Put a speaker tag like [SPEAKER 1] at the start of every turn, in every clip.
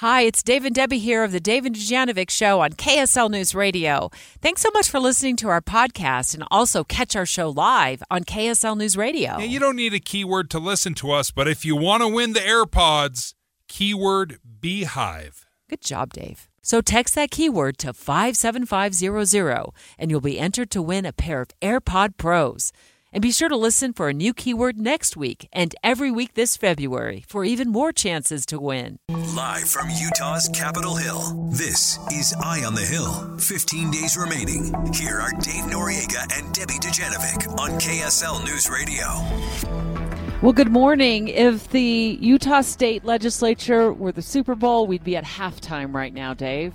[SPEAKER 1] Hi, it's Dave and Debbie here of the Dave and Dujanovic Show on KSL News Radio. Thanks so much for listening to our podcast and also catch our show live on KSL News Radio.
[SPEAKER 2] Yeah, you don't need a keyword to listen to us, but if you want to win the AirPods, keyword Beehive.
[SPEAKER 1] Good job, Dave. So text that keyword to 57500 and you'll be entered to win a pair of AirPod Pros. And be sure to listen for a new keyword next week and every week this February for even more chances to win.
[SPEAKER 3] Live from Utah's Capitol Hill, this is Eye on the Hill. 15 days remaining. Here are Dave Noriega and Debbie Dujanovic on KSL News Radio.
[SPEAKER 1] Well, good morning. If the Utah State Legislature were the Super Bowl, we'd be at halftime right now, Dave.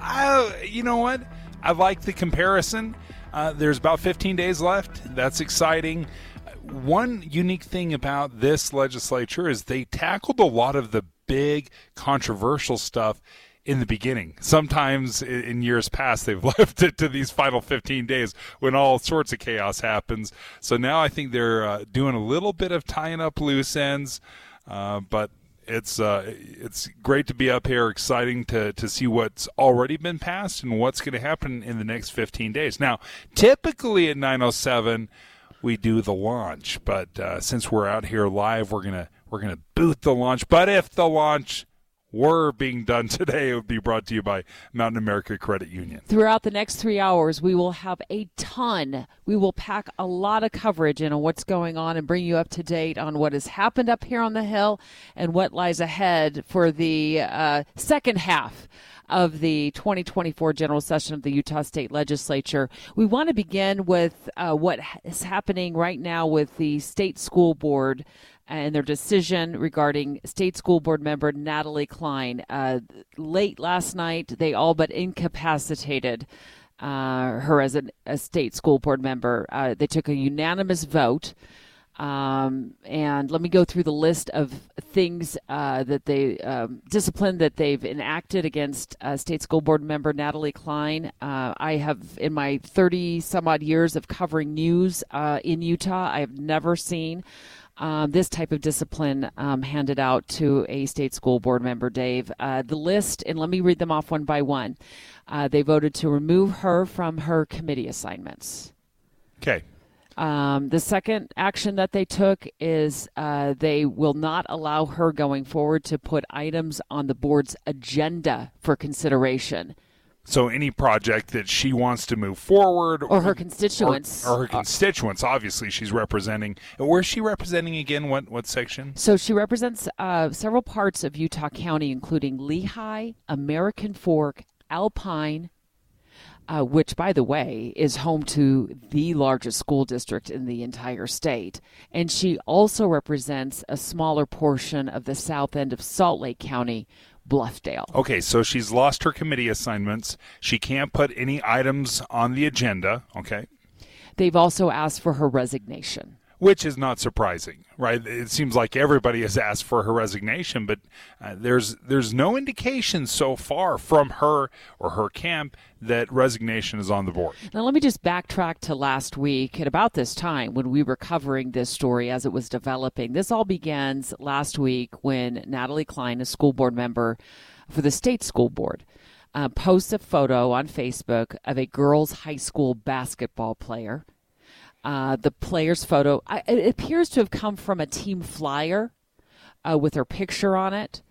[SPEAKER 2] Uh, you know what? I like the comparison. Uh, there's about 15 days left. That's exciting. One unique thing about this legislature is they tackled a lot of the big controversial stuff in the beginning. Sometimes in years past, they've left it to these final 15 days when all sorts of chaos happens. So now I think they're uh, doing a little bit of tying up loose ends, uh, but it's uh, it's great to be up here. Exciting to to see what's already been passed and what's going to happen in the next 15 days. Now, typically at 9:07 we do the launch, but uh, since we're out here live, we're gonna we're gonna boot the launch. But if the launch were being done today, would be brought to you by Mountain America Credit Union.
[SPEAKER 1] Throughout the next three hours, we will have a ton. We will pack a lot of coverage in on what's going on and bring you up to date on what has happened up here on the Hill and what lies ahead for the uh, second half of the 2024 general session of the Utah State Legislature. We want to begin with uh, what is happening right now with the state school board and their decision regarding state school board member Natalie Cline. Uh, late last night, they all but incapacitated uh, her as an, a state school board member. Uh, they took a unanimous vote. Um, and let me go through the list of things uh, that they um, discipline that they've enacted against uh, state school board member Natalie Cline. Uh, I have, in my 30 some odd years of covering news uh, in Utah, I have never seen um, this type of discipline um, handed out to a state school board member, Dave. Uh, the list, and let me read them off one by one. Uh, they voted to remove her from her committee assignments.
[SPEAKER 2] Okay.
[SPEAKER 1] Um, the second action that they took is uh, they will not allow her going forward to put items on the board's agenda for consideration.
[SPEAKER 2] So any project that she wants to move forward,
[SPEAKER 1] or, her constituents,
[SPEAKER 2] or, or her constituents, obviously she's representing. Where's she representing again? What what section?
[SPEAKER 1] So she represents uh, several parts of Utah County, including Lehi, American Fork, Alpine, uh, which, by the way, is home to the largest school district in the entire state. And she also represents a smaller portion of the south end of Salt Lake County, Bluffdale.
[SPEAKER 2] Okay, so she's lost her committee assignments. She can't put any items on the agenda. Okay.
[SPEAKER 1] They've also asked for her resignation.
[SPEAKER 2] Which is not surprising, right? It seems like everybody has asked for her resignation, but uh, there's there's no indication so far from her or her camp that resignation is on the board.
[SPEAKER 1] Now, let me just backtrack to last week at about this time when we were covering this story as it was developing. This all begins last week when Natalie Cline, a school board member for the state school board, uh, posts a photo on Facebook of a girls' high school basketball player. Uh, the player's photo I, it appears to have come from a team flyer uh, with her picture on it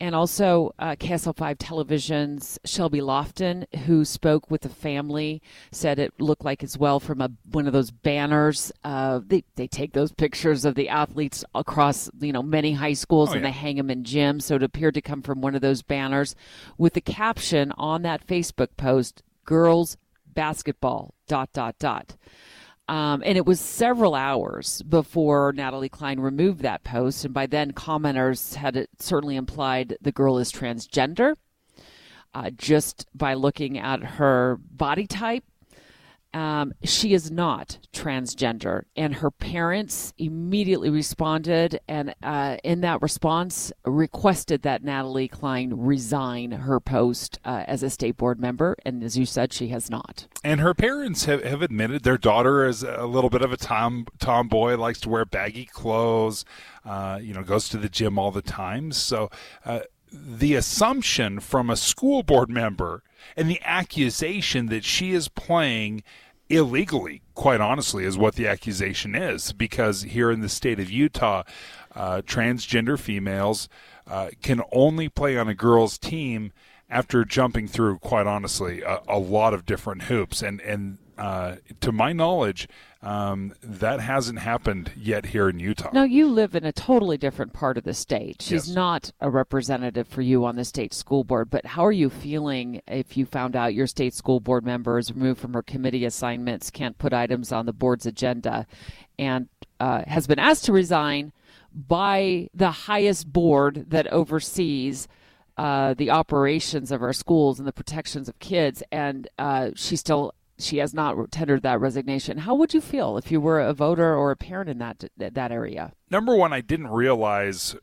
[SPEAKER 1] and also uh, KSL5 Television's Shelby Lofton, who spoke with the family, said it looked like as well from a one of those banners. Uh, they they take those pictures of the athletes across you know many high schools
[SPEAKER 2] Oh,
[SPEAKER 1] and
[SPEAKER 2] yeah.
[SPEAKER 1] they hang them in gyms, so it appeared to come from one of those banners with the caption on that Facebook post: "Girls basketball." Dot dot dot. Um, and it was several hours before Natalie Cline removed that post. And by then, commenters had certainly implied the girl is transgender uh, just by looking at her body type. Um, she is not transgender, and her parents immediately responded, and uh, in that response, requested that Natalie Cline resign her post uh, as a state board member. And as you said, she has not.
[SPEAKER 2] And her parents have, have admitted their daughter is a little bit of a tom tomboy, likes to wear baggy clothes, uh, you know, goes to the gym all the time. So uh, the assumption from a school board member and the accusation that she is playing illegally, quite honestly, is what the accusation is. Because here in the state of Utah, uh, transgender females uh, can only play on a girls' team after jumping through, quite honestly, a, a lot of different hoops. And, and uh, to my knowledge, um, that hasn't happened yet here in Utah.
[SPEAKER 1] Now, you live in a totally different part of the state. She's
[SPEAKER 2] Yes.
[SPEAKER 1] not a representative for you on the state school board, but how are you feeling if you found out your state school board member is removed from her committee assignments, can't put items on the board's agenda, and uh, has been asked to resign by the highest board that oversees uh, the operations of our schools and the protections of kids, and uh, she still she has not tendered that resignation. How would you feel if you were a voter or a parent in that that area?
[SPEAKER 2] number one, I didn't realize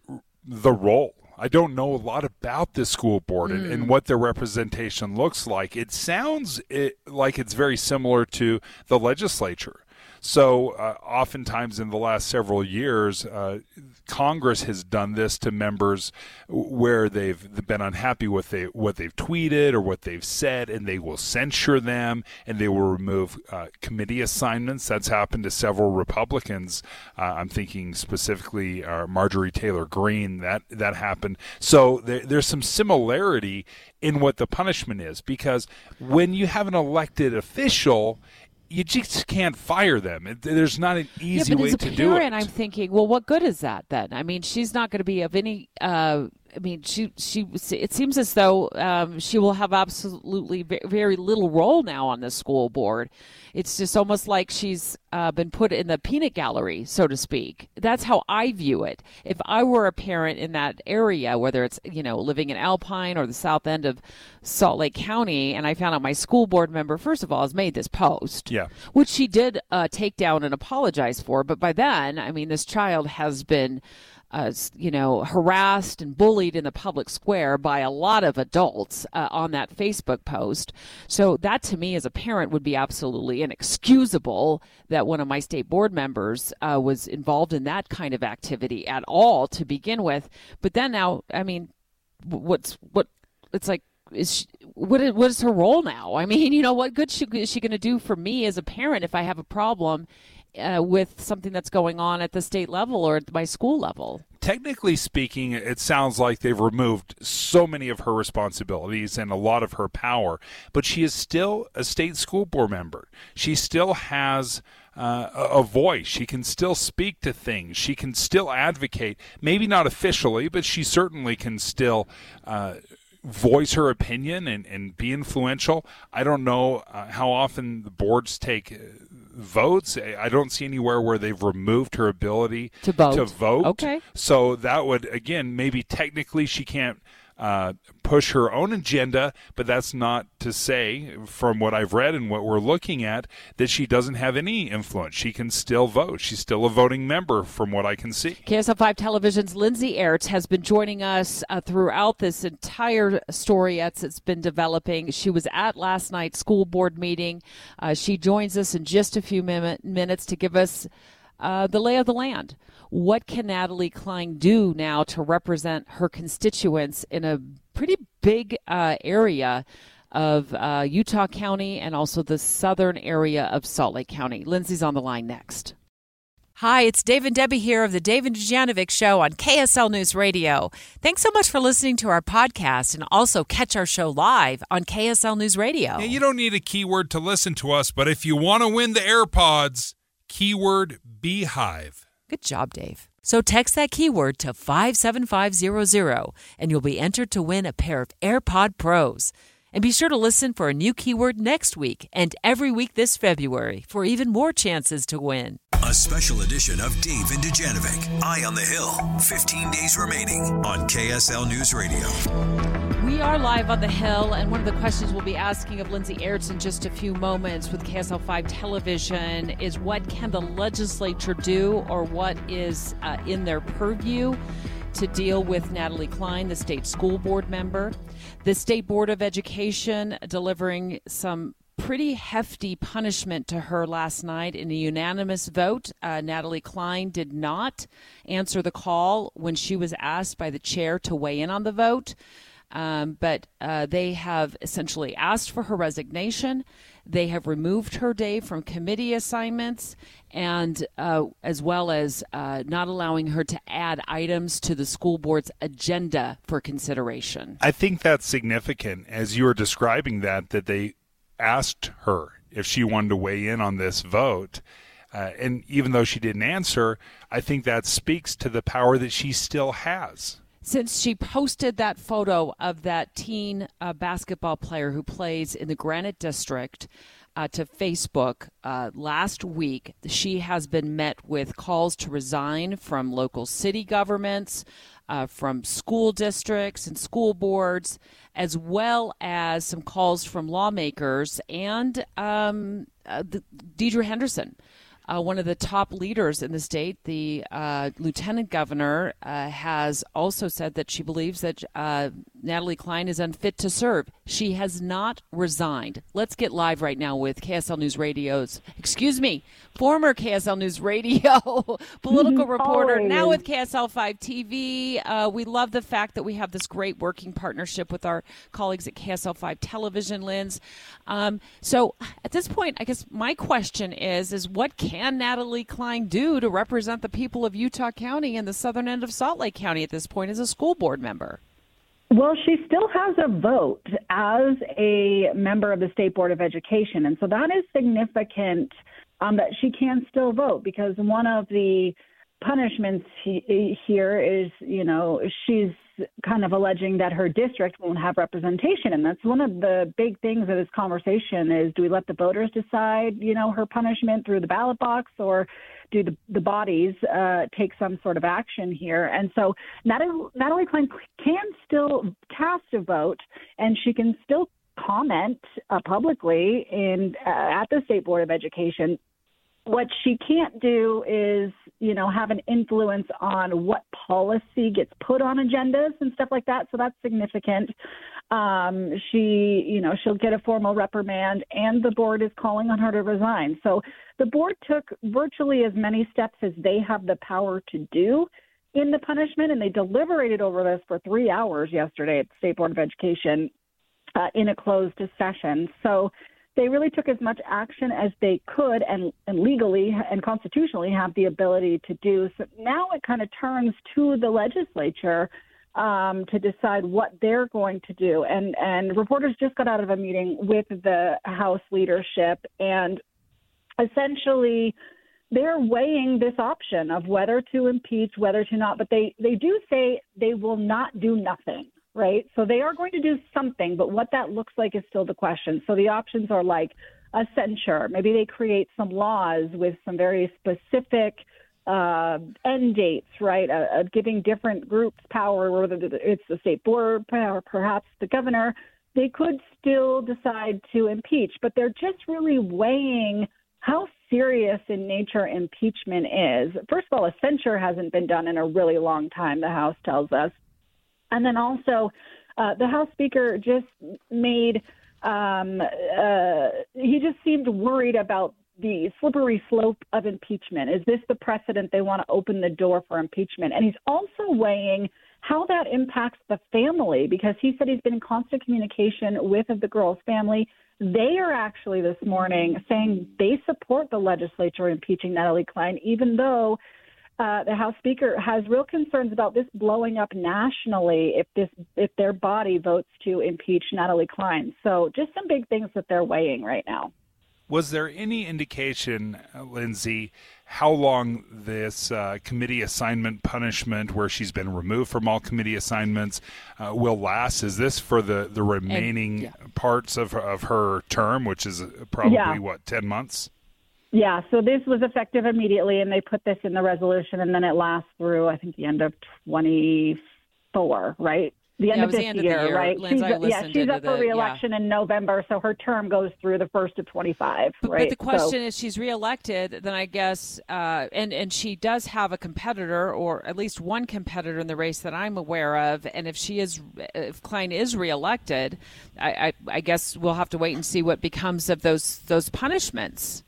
[SPEAKER 2] the role. I don't know a lot about this school board and, and mm. what their representation looks like. It sounds it, like it's very similar to the legislature. So, uh, oftentimes in the last several years, uh, Congress has done this to members where they've been unhappy with they, what they've tweeted or what they've said, and they will censure them and they will remove uh, committee assignments. That's happened to several Republicans. Uh, I'm thinking specifically uh, Marjorie Taylor Greene. That that happened. So there, there's some similarity in what the punishment is because when you have an elected official you just can't fire them. There's not an easy
[SPEAKER 1] yeah,
[SPEAKER 2] way to do it.
[SPEAKER 1] parent, I'm thinking, well, what good is that then? I mean, she's not going to be of any. Uh, I mean, she she. It seems as though um, she will have absolutely very little role now on the school board. It's just almost like she's uh, been put in the peanut gallery, so to speak. That's how I view it. If I were a parent in that area, whether it's you know living in Alpine or the south end of Salt Lake County, and I found out my school board member, first of all, has made this post
[SPEAKER 2] Yeah.
[SPEAKER 1] which she did uh, take down and apologize for. But by then, I mean, this child has been, uh, you know, harassed and bullied in the public square by a lot of adults uh, on that Facebook post. So that, to me, as a parent, would be absolutely inexcusable that one of my state board members uh, was involved in that kind of activity at all to begin with. But then now, I mean, what's what? It's like is she, what is, what is her role now? I mean, you know, what good she, is she going to do for me as a parent if I have a problem uh, with something that's going on at the state level or at my school level?
[SPEAKER 2] Technically speaking, it sounds like they've removed so many of her responsibilities and a lot of her power, but she is still a state school board member. She still has uh, a voice. She can still speak to things. She can still advocate. Maybe not officially, but she certainly can still. Uh, voice her opinion and, and be influential. I don't know uh, how often the boards take uh, votes. I don't see anywhere where they've removed her ability
[SPEAKER 1] To vote.
[SPEAKER 2] To vote.
[SPEAKER 1] Okay.
[SPEAKER 2] So that would again maybe technically she can't uh, push her own agenda, but that's not to say, from what I've read and what we're looking at, that she doesn't have any influence. She can still vote. She's still a voting member, from what I can see.
[SPEAKER 1] KSL 5 Television's Lindsay Aerts has been joining us uh, throughout this entire story as it's been developing. She was at last night's school board meeting. Uh, she joins us in just a few min- minutes to give us uh, the lay of the land. What can Natalie Cline do now to represent her constituents in a pretty big uh, area? Of uh, Utah County and also the southern area of Salt Lake County. Lindsay's on the line next.
[SPEAKER 4] Hi, it's Dave and Debbie here of the Dave and Dujanovic Show on KSL News Radio. Thanks so much for listening to our podcast and also catch our show live on KSL News Radio.
[SPEAKER 2] Yeah, you don't need a keyword to listen to us, but if you want to win the AirPods, keyword Beehive.
[SPEAKER 4] Good job, Dave. So text that keyword to 57500 and you'll be entered to win a pair of AirPod Pros. And be sure to listen for a new keyword next week and every week this February for even more chances to win.
[SPEAKER 3] A special edition of Dave and Dujanovic, Eye on the Hill. 15 days remaining on KSL News Radio.
[SPEAKER 1] We are live on the Hill, and one of the questions we'll be asking of Lindsay Aerts in just a few moments with KSL 5 television is what can the legislature do or what is uh, in their purview to deal with Natalie Cline, the state school board member? The State Board of Education delivering some pretty hefty punishment to her last night in a unanimous vote. Uh, Natalie Cline did not answer the call when she was asked by the chair to weigh in on the vote. Um, but uh, they have essentially asked for her resignation. They have removed her day from committee assignments, and uh, as well as uh, not allowing her to add items to the school board's agenda for consideration.
[SPEAKER 2] I think that's significant as you were describing that, that they asked her if she wanted to weigh in on this vote. Uh, and even though she didn't answer, I think that speaks to the power that she still has
[SPEAKER 1] since she posted that photo of that teen uh, basketball player who plays in the Granite District uh, to Facebook uh, last week, she has been met with calls to resign from local city governments, uh, from school districts and school boards, as well as some calls from lawmakers and um, uh, Deidre Henderson uh, one of the top leaders in the state, the uh, lieutenant governor, uh, has also said that she believes that uh, Natalie Cline is unfit to serve. She has not resigned. Let's get live right now with KSL News Radio's, excuse me, former KSL News Radio political reporter, now with KSL 5 TV. Uh, we love the fact that we have this great working partnership with our colleagues at KSL 5 Television, Lens. Um, so at this point, I guess my question is, is what can can Natalie Cline do to represent the people of Utah County and the southern end of Salt Lake County at this point as a school board member?
[SPEAKER 5] Well, she still has a vote as a member of the State Board of Education. And so that is significant um, that she can still vote because one of the punishments he, here is, you know, she's kind of alleging that her district won't have representation. And that's one of the big things of this conversation is do we let the voters decide you know her punishment through the ballot box or do the, the bodies uh, take some sort of action here? And so natalie, cline can still cast a vote and she can still comment uh, publicly in uh, at the state board of education what she can't do is, you know, have an influence on what policy gets put on agendas and stuff like that. So that's significant. Um, she, you know, she'll get a formal reprimand, and the board is calling on her to resign. So the board took virtually as many steps as they have the power to do in the punishment, and they deliberated over this for three hours yesterday at the State Board of Education uh, in a closed session. So they really took as much action as they could and, and legally and constitutionally have the ability to do. So now it kind of turns to the legislature um, to decide what they're going to do. And, and reporters just got out of a meeting with the House leadership, and essentially they're weighing this option of whether to impeach, whether to not. But they, they do say they will not do nothing right? So they are going to do something, but what that looks like is still the question. So the options are like a censure. Maybe they create some laws with some very specific uh, end dates, right? Uh, uh, giving different groups power, whether it's the state board or perhaps the governor. They could still decide to impeach, but they're just really weighing how serious in nature impeachment is. First of all, a censure hasn't been done in a really long time, the House tells us. And then also, uh, the House Speaker just made, um, uh, he just seemed worried about the slippery slope of impeachment. Is this the precedent they want to open the door for impeachment? And he's also weighing how that impacts the family because he said he's been in constant communication with the girl's family. They are actually this morning saying they support the legislature impeaching Natalie Cline, even though uh, the House Speaker has real concerns about this blowing up nationally if this if their body votes to impeach Natalie Cline. So just some big things that they're weighing right now.
[SPEAKER 2] Was there any indication, uh, Lindsay, how long this uh, committee assignment punishment, where she's been removed from all committee assignments, uh, will last? Is this for the, the remaining and, yeah. parts of, of her term, which is probably, yeah. what, 10 months?
[SPEAKER 5] Yeah, so this was effective immediately, and they put this in the resolution, and then it lasts through, I think, the end of 24, right? the end
[SPEAKER 1] yeah,
[SPEAKER 5] of this
[SPEAKER 1] the end
[SPEAKER 5] year,
[SPEAKER 1] of the year.
[SPEAKER 5] right? She's, yeah, she's up for reelection
[SPEAKER 1] yeah.
[SPEAKER 5] in November, so her term goes through the first of 25,
[SPEAKER 1] but,
[SPEAKER 5] right?
[SPEAKER 1] But the question
[SPEAKER 5] so,
[SPEAKER 1] is, she's reelected, then I guess, uh, and and she does have a competitor, or at least one competitor in the race that I'm aware of. And if she is, if Cline is reelected, I, I, I guess we'll have to wait and see what becomes of those those punishments.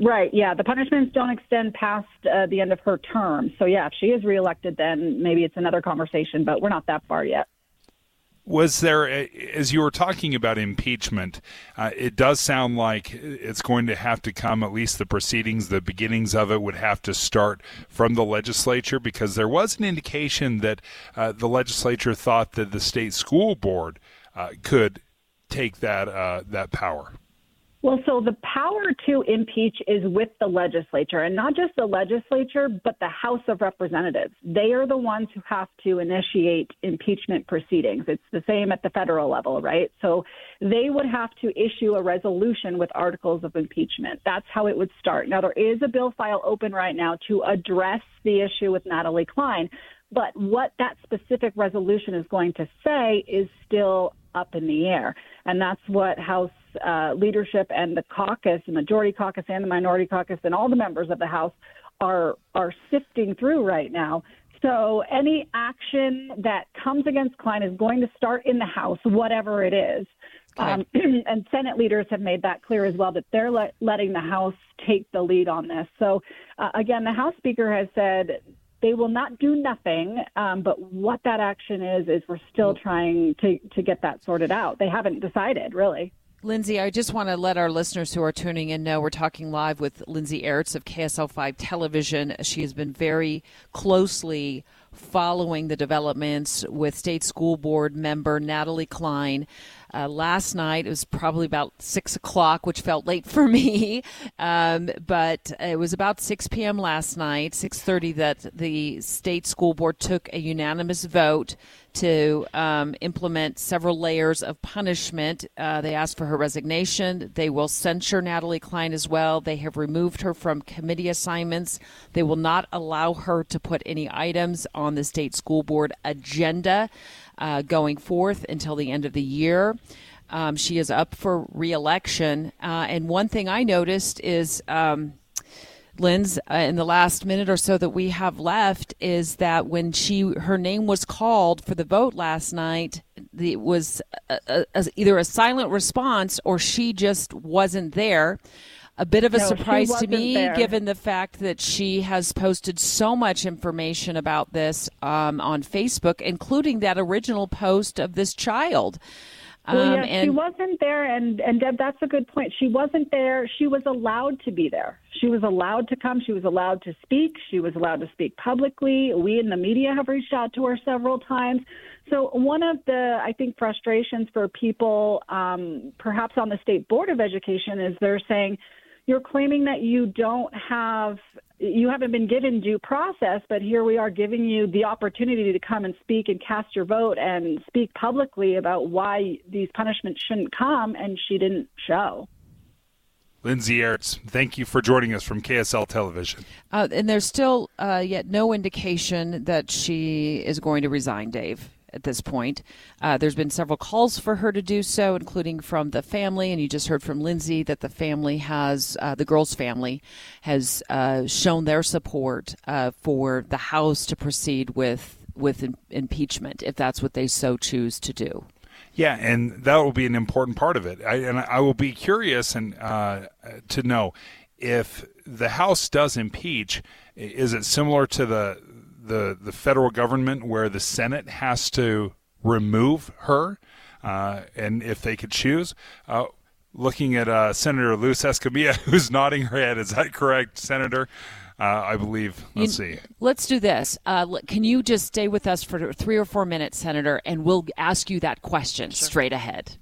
[SPEAKER 5] Right. Yeah. The punishments don't extend past uh, the end of her term. So yeah, if she is reelected, then maybe it's another conversation. But we're not that far yet.
[SPEAKER 2] Was there, as you were talking about impeachment, uh, it does sound like it's going to have to come, at least the proceedings, the beginnings of it would have to start from the legislature because there was an indication that uh, the legislature thought that the state school board uh, could take that uh, that power.
[SPEAKER 5] Well, so the power to impeach is with the legislature, and not just the legislature, but the House of Representatives. They are the ones who have to initiate impeachment proceedings. It's the same at the federal level, right? So they would have to issue a resolution with articles of impeachment. That's how it would start. Now, there is a bill file open right now to address the issue with Natalie Cline, but what that specific resolution is going to say is still up in the air. And that's what House uh, leadership and the caucus, the majority caucus and the minority caucus, and all the members of the House are are sifting through right now. So any action that comes against Cline is going to start in the House, whatever it is. Um, and Senate leaders have made that clear as well that they're let, letting the House take the lead on this. So uh, again, the House Speaker has said they will not do nothing, um, but what that action is is we're still trying to to get that sorted out. They haven't decided really.
[SPEAKER 1] Lindsay, I just want to let our listeners who are tuning in know we're talking live with Lindsay Aerts of KSL 5 Television. She has been very closely following the developments with state school board member Natalie Cline. Uh, last night it was probably about six o'clock, which felt late for me, um, but it was about six p.m. last night, six thirty, that the state school board took a unanimous vote to um, implement several layers of punishment. Uh, they asked for her resignation. They will censure Natalie Cline as well. They have removed her from committee assignments. They will not allow her to put any items on the state school board agenda uh, going forth until the end of the year. Um, she is up for reelection. Uh, and one thing I noticed is. Um, Linz, uh, in the last minute or so that we have left, is that when she her name was called for the vote last night, it was a, a, a, either a silent response or she just wasn't there. A bit of a
[SPEAKER 5] no,
[SPEAKER 1] surprise to me,
[SPEAKER 5] there.
[SPEAKER 1] given the fact that she has posted so much information about this um, on Facebook, including that original post of this child.
[SPEAKER 5] Well,
[SPEAKER 1] Um,
[SPEAKER 5] yeah,
[SPEAKER 1] and
[SPEAKER 5] she wasn't there, and and Deb, that's a good point. She wasn't there. She was allowed to be there. She was allowed to come. She was allowed to speak. She was allowed to speak publicly. We in the media have reached out to her several times. So one of the I think frustrations for people, um, perhaps on the state board of education, is they're saying you're claiming that you don't have you haven't been given due process, but here we are giving you the opportunity to come and speak and cast your vote and speak publicly about why these punishments shouldn't come, and she didn't show.
[SPEAKER 2] Lindsay Aerts, thank you for joining us from KSL Television.
[SPEAKER 1] Uh, and there's still uh, yet no indication that she is going to resign, Dave. At this point, uh, there's been several calls for her to do so, including from the family. And you just heard from Lindsay that the family has, uh, the girl's family, has uh, shown their support uh, for the House to proceed with with im- impeachment if that's what they so choose to do.
[SPEAKER 2] Yeah, and that will be an important part of it. I, and I will be curious and uh, to know if the House does impeach. Is it similar to the the the federal government where the Senate has to remove her, uh, and if they could choose? Uh, looking at uh, Senator Luz Escamilla, who's nodding her head. Is that correct, Senator? Uh, I believe. Let's
[SPEAKER 1] You-
[SPEAKER 2] see.
[SPEAKER 1] Let's do this. Uh, can you just stay with us for three or four minutes, Senator, and we'll ask you that question straight ahead.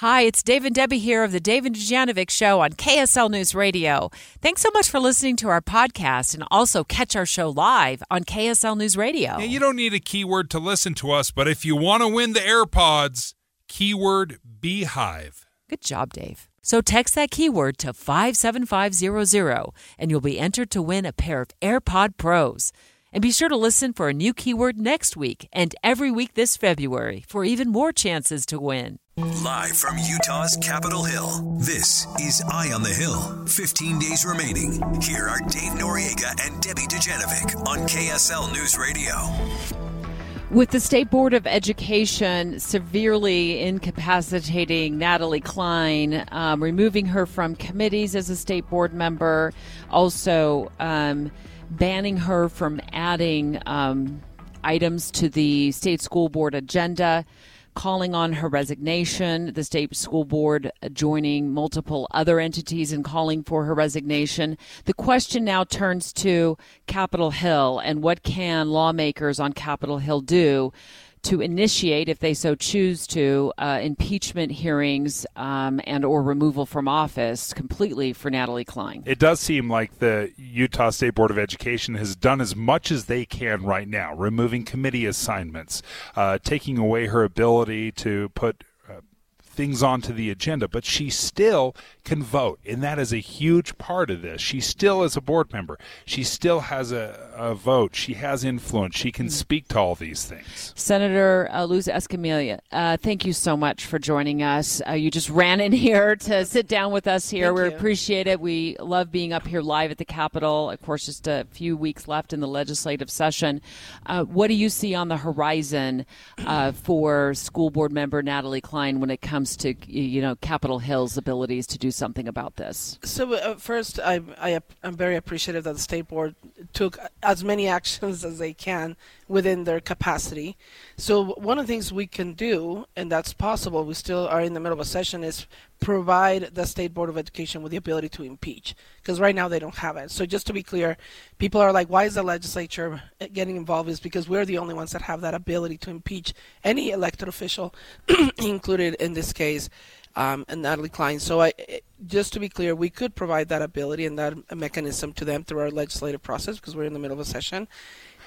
[SPEAKER 4] Hi, it's Dave and Debbie here of the Dave and Dujanovic Show on KSL News Radio. Thanks so much for listening to our podcast and also catch our show live on KSL News Radio.
[SPEAKER 6] Yeah, you don't need a keyword to listen to us, but if you want to win the AirPods, keyword Beehive.
[SPEAKER 4] Good job, Dave. So text that keyword to 57500 and you'll be entered to win a pair of AirPod Pros. And be sure to listen for a new keyword next week and every week this February for even more chances to win.
[SPEAKER 3] Live from Utah's Capitol Hill, this is Eye on the Hill. 15 days remaining. Here are Dave Noriega and Debbie Dujanovic on KSL News Radio.
[SPEAKER 1] With the State Board of Education severely incapacitating Natalie Cline, um, removing her from committees as a state board member, also um, banning her from adding um, items to the state school board agenda calling on her resignation, the state school board joining multiple other entities in calling for her resignation. The question now turns to Capitol Hill and what can lawmakers on Capitol Hill do to initiate, if they so choose to, uh, impeachment hearings um, and or removal from office completely for Natalie Cline.
[SPEAKER 2] It does seem like the Utah State Board of Education has done as much as they can right now, removing committee assignments, uh, taking away her ability to put things onto the agenda, but she still can vote. And that is a huge part of this. She still is a board member. She still has a, a vote. She has influence. She can speak to all these things.
[SPEAKER 1] Senator uh, Luz Escamilla, uh, thank you so much for joining us. Uh, you just ran in here to sit down with us here.
[SPEAKER 7] Thank
[SPEAKER 1] we
[SPEAKER 7] you.
[SPEAKER 1] appreciate it. We love being up here live at the Capitol. Of course, just a few weeks left in the legislative session. Uh, what do you see on the horizon uh, for school board member Natalie Cline when it comes to you know Capitol Hill's abilities to do something about this?
[SPEAKER 7] So uh, first, I, I I'm very appreciative that the state board took as many actions as they can within their capacity. So one of the things we can do, and that's possible, we still are in the middle of a session, is provide the state board of education with the ability to impeach because right now they don't have it. So just to be clear, people are like, why is the legislature getting involved? Is because we're the only ones that have that ability to impeach any elected official, included in this case um, and Natalie Cline. So, I, just to be clear, we could provide that ability and that mechanism to them through our legislative process because we're in the middle of a session.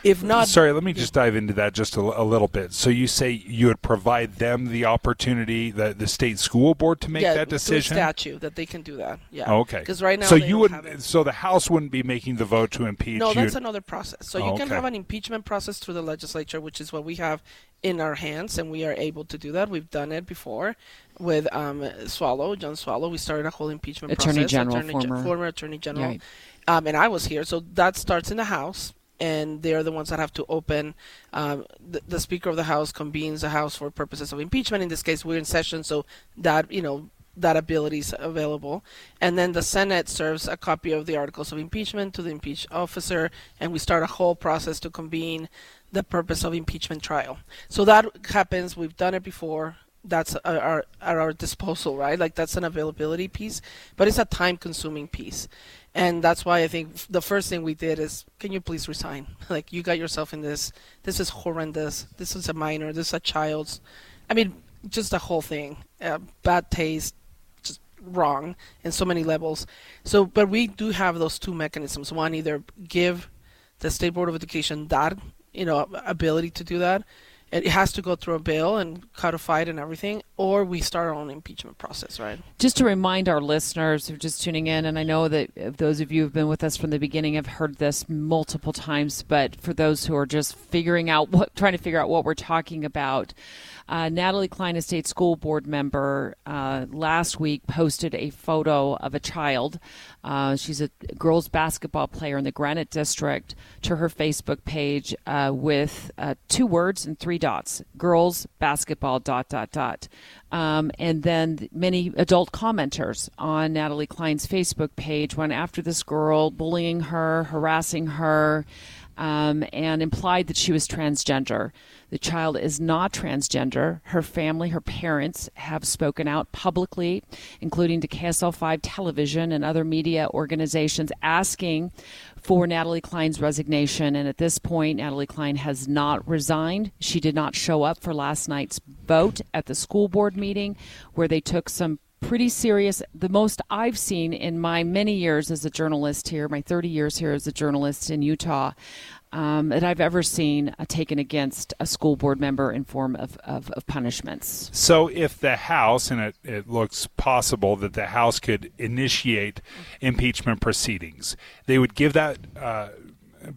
[SPEAKER 7] If not,
[SPEAKER 2] Sorry, let me just dive into that just a, a little bit. So you say you would provide them the opportunity, the the state school board, to make
[SPEAKER 7] yeah,
[SPEAKER 2] that
[SPEAKER 7] through
[SPEAKER 2] decision.
[SPEAKER 7] statute that they can do that. Yeah.
[SPEAKER 2] Oh, okay.
[SPEAKER 7] Because right now,
[SPEAKER 2] so you would, so the House wouldn't be making the vote to impeach.
[SPEAKER 7] No, that's
[SPEAKER 2] You'd-
[SPEAKER 7] another process. So
[SPEAKER 2] Oh,
[SPEAKER 7] you can
[SPEAKER 2] okay.
[SPEAKER 7] have an impeachment process through the legislature, which is what we have in our hands, and we are able to do that. We've done it before with um, Swallow, John Swallow. We started a whole impeachment
[SPEAKER 1] Attorney
[SPEAKER 7] process.
[SPEAKER 1] General,
[SPEAKER 7] Attorney Gen-
[SPEAKER 1] former.
[SPEAKER 7] former Attorney General,
[SPEAKER 1] Right.
[SPEAKER 7] um, and I was here. So that starts in the House. And they're the ones that have to open. Um, the, the Speaker of the House convenes the House for purposes of impeachment. In this case, we're in session, so that you know that ability is available. And then the Senate serves a copy of the articles of impeachment to the impeached officer, and we start a whole process to convene the purpose of impeachment trial. So that happens. We've done it before. That's at our, at our disposal, right? Like that's an availability piece, but it's a time-consuming piece. And that's why I think the first thing we did is, can you please resign? Like you got yourself in this. This is horrendous. This is a minor. This is a child's. I mean, just the whole thing. Uh, bad taste, just wrong in so many levels. So, but we do have those two mechanisms. One, either give the state board of education that you know ability to do that. It has to go through a bill and codified and everything, or we start our own impeachment process, right?
[SPEAKER 1] Just to remind our listeners who are just tuning in, and I know that those of you who've been with us from the beginning have heard this multiple times, but for those who are just figuring out what, trying to figure out what we're talking about, uh, Natalie Cline, a state school board member, uh, last week posted a photo of a child. Uh, she's a girls basketball player in the Granite District to her Facebook page uh, with uh, two words and three dots: girls basketball dot dot dot. Um, and then many adult commenters on Natalie Cline's Facebook page went after this girl, bullying her, harassing her, um, and implied that she was transgender. The child is not transgender. Her family, her parents, have spoken out publicly, including to KSL 5 television and other media organizations, asking for Natalie Cline's resignation. And at this point, Natalie Cline has not resigned. She did not show up for last night's vote at the school board meeting, where they took some pretty serious the most i've seen in my many years as a journalist here my 30 years here as a journalist in utah um, that i've ever seen uh, taken against a school board member in form of, of, of punishments.
[SPEAKER 2] So if the House, and it, it looks possible that the House could initiate impeachment proceedings, they would give that uh,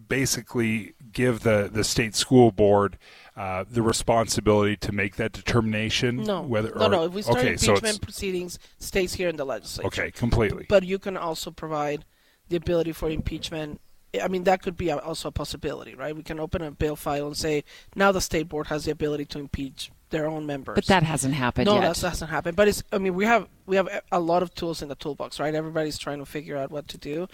[SPEAKER 2] basically give the, the state school board uh, the responsibility to make that determination?
[SPEAKER 7] No,
[SPEAKER 2] whether
[SPEAKER 7] no,
[SPEAKER 2] or-
[SPEAKER 7] no. If we start
[SPEAKER 2] okay,
[SPEAKER 7] impeachment
[SPEAKER 2] it's,
[SPEAKER 7] proceedings, stays here in the legislature.
[SPEAKER 2] okay, completely.
[SPEAKER 7] But you can also provide the ability for impeachment. I mean, that could be also a possibility, right? We can open a bill file and say now the state board has the ability to impeach their own members.
[SPEAKER 1] But that hasn't happened
[SPEAKER 7] no,
[SPEAKER 1] yet.
[SPEAKER 7] that hasn't happened. But it's. I mean, we have we have a lot of tools in the toolbox, right? Everybody's trying to figure out what to do.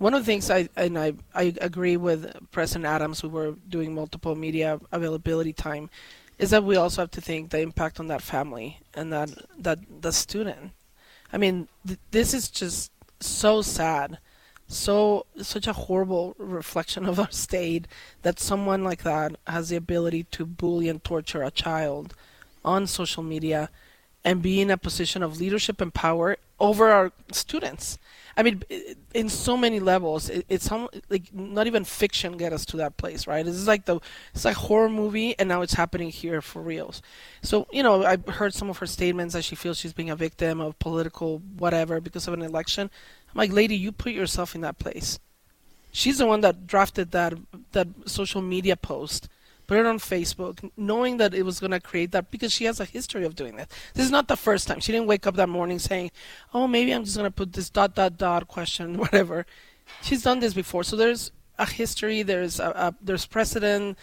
[SPEAKER 7] One of the things I and I I agree with President Adams. We were doing multiple media availability time, is that we also have to think the impact on that family and that that the student. I mean, th- this is just so sad, so such a horrible reflection of our state that someone like that has the ability to bully and torture a child on social media and be in a position of leadership and power over our students. I mean, in so many levels, it, it's like not even fiction get us to that place, right? This is like the it's like horror movie, and now it's happening here for reals. So you know, I heard some of her statements that she feels she's being a victim of political whatever because of an election. I'm like, lady, you put yourself in that place. She's the one that drafted that that social media post, put it on Facebook, knowing that it was going to create that because she has a history of doing that. This is not the first time. She didn't wake up that morning saying, "Oh, maybe I'm just going to put this dot dot dot question, whatever." She's done this before, so there's a history. There's a, a there's precedent.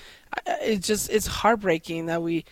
[SPEAKER 7] It's just it's heartbreaking that we,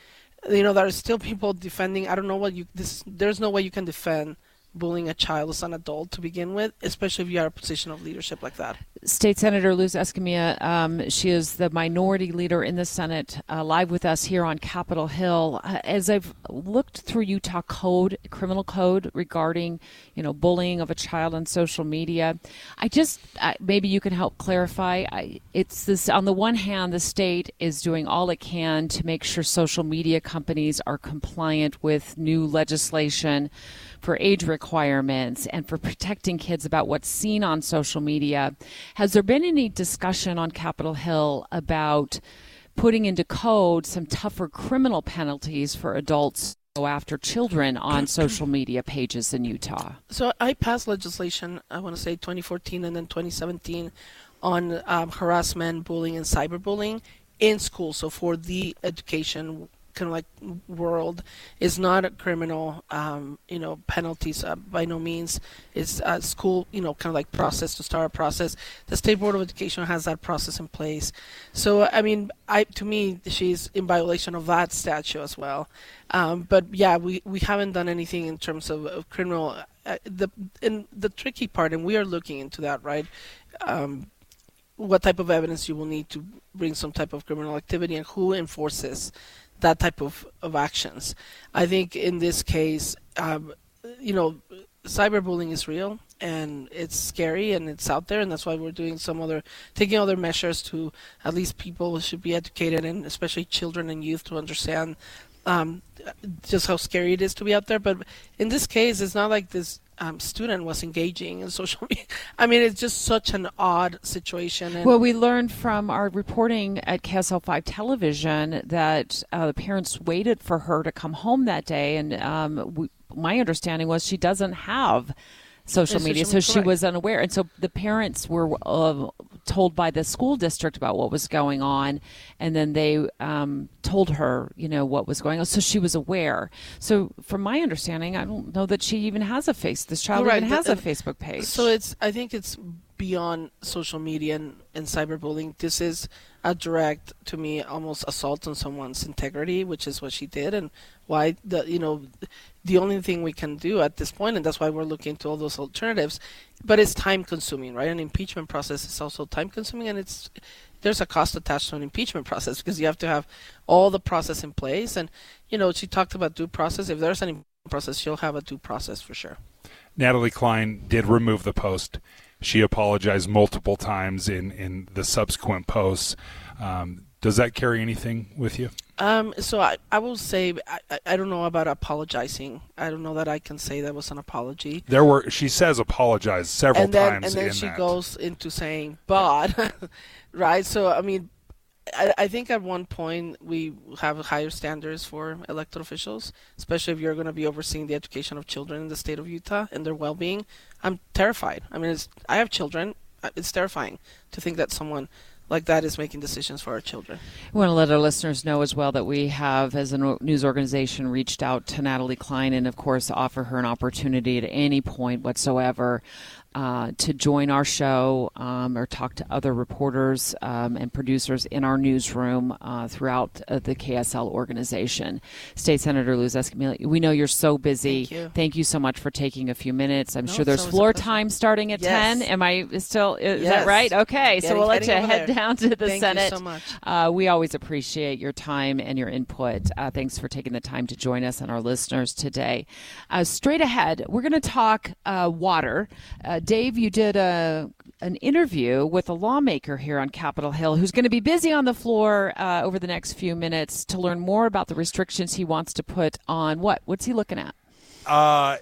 [SPEAKER 7] you know, there are still people defending. I don't know what you this. There's no way you can defend bullying a child as an adult to begin with, especially if you are a position of leadership like that.
[SPEAKER 1] State Senator Luz Escamilla, um, she is the minority leader in the Senate, uh, live with us here on Capitol Hill. Uh, as I've looked through Utah code, criminal code regarding, you know, bullying of a child on social media, I just maybe you can help clarify. I, it's this on the one hand, the state is doing all it can to make sure social media companies are compliant with new legislation for age requirements and for protecting kids about what's seen on social media. Has there been any discussion on Capitol Hill about putting into code some tougher criminal penalties for adults who go after children on social media pages in Utah?
[SPEAKER 7] So I passed legislation, I want to say 2014 and then 2017, on um, harassment, bullying, and cyberbullying in school. So for the education kind of like world is not a criminal, um, you know, penalties uh, by no means. It's a school, you know, kind of like process to start a process. The state board of education has that process in place. So I mean, I to me, she's in violation of that statute as well. Um, but yeah, we we haven't done anything in terms of, of criminal. Uh, the and the tricky part, and we are looking into that, right? Um, what type of evidence you will need to bring some type of criminal activity and who enforces that type of, of actions. I think in this case, um, you know, cyberbullying is real and it's scary and it's out there and that's why we're doing some other taking other measures to at least people should be educated and especially children and youth to understand um, just how scary it is to be out there. But in this case it's not like this um, student was engaging in social media. I mean it's just such an odd situation and
[SPEAKER 1] Well, we learned from our reporting at KSL5 television that uh, the parents waited for her to come home that day, and um, we, my understanding was she doesn't have social media,
[SPEAKER 7] social-
[SPEAKER 1] so she was unaware. And so the parents were uh, told by the school district about what was going on, and then they um, told her, you know, what was going on, so she was aware. So, from my understanding, I don't know that she even has a face. This child
[SPEAKER 7] Correct.
[SPEAKER 1] even has a Facebook page.
[SPEAKER 7] So it's I think it's beyond social media and, and cyberbullying. This is a direct to me almost assault on someone's integrity, which is what she did and why the you know the only thing we can do at this point and that's why we're looking into all those alternatives. But it's time consuming, right? An impeachment process is also time consuming and it's there's a cost attached to an impeachment process because you have to have all the process in place and you know she talked about due process if there's any process she'll have a due process for sure
[SPEAKER 2] Natalie Cline did remove the post. She apologized multiple times in, in the subsequent posts. Um, does that carry anything with you?
[SPEAKER 7] Um, so I, I will say I, I- don't know about apologizing. I don't know that I can say that was an apology.
[SPEAKER 2] There were she says apologized several
[SPEAKER 7] and then
[SPEAKER 2] times
[SPEAKER 7] and then she
[SPEAKER 2] that.
[SPEAKER 7] goes into saying but, right? So I mean, I, I think at one point we have higher standards for elected officials, especially if you're going to be overseeing the education of children in the state of Utah and their well-being. I'm terrified. I mean, I have children. Uh, It's terrifying to think that someone like that is making decisions for our children.
[SPEAKER 1] We want to let our listeners know as well that we have, as a news organization, reached out to Natalie Cline and, of course, offer her an opportunity at any point whatsoever uh, to join our show um, or talk to other reporters um, and producers in our newsroom uh, throughout uh, the KSL organization. State Senator Luz Escamilla, we know you're so busy.
[SPEAKER 7] Thank you.
[SPEAKER 1] Thank you so much for taking a few minutes. I'm
[SPEAKER 7] No,
[SPEAKER 1] sure there's floor time starting at
[SPEAKER 7] Yes.
[SPEAKER 1] 10. Am I still, is
[SPEAKER 7] Yes.
[SPEAKER 1] that right? Okay, so we'll let you head
[SPEAKER 7] there.
[SPEAKER 1] down to the Senate.
[SPEAKER 7] Thank you so much.
[SPEAKER 1] Uh, we always appreciate your time and your input. Uh, thanks for taking the time to join us and our listeners today. Uh, straight ahead, we're going to talk uh, water. Dave, you did a an interview with a lawmaker here on Capitol Hill who's going to be busy on the floor uh, over the next few minutes to learn more about the restrictions he wants to put on what? What's he looking at?
[SPEAKER 2] Uh,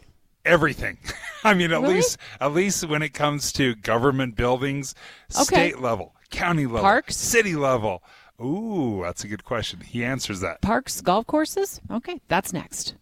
[SPEAKER 2] everything. I mean, at
[SPEAKER 1] Really?
[SPEAKER 2] least at least when it comes to government buildings,
[SPEAKER 1] Okay.
[SPEAKER 2] state level, county level,
[SPEAKER 1] Parks?
[SPEAKER 2] city level. Ooh, that's a good question. He answers that.
[SPEAKER 1] Parks, golf courses? Okay, that's next.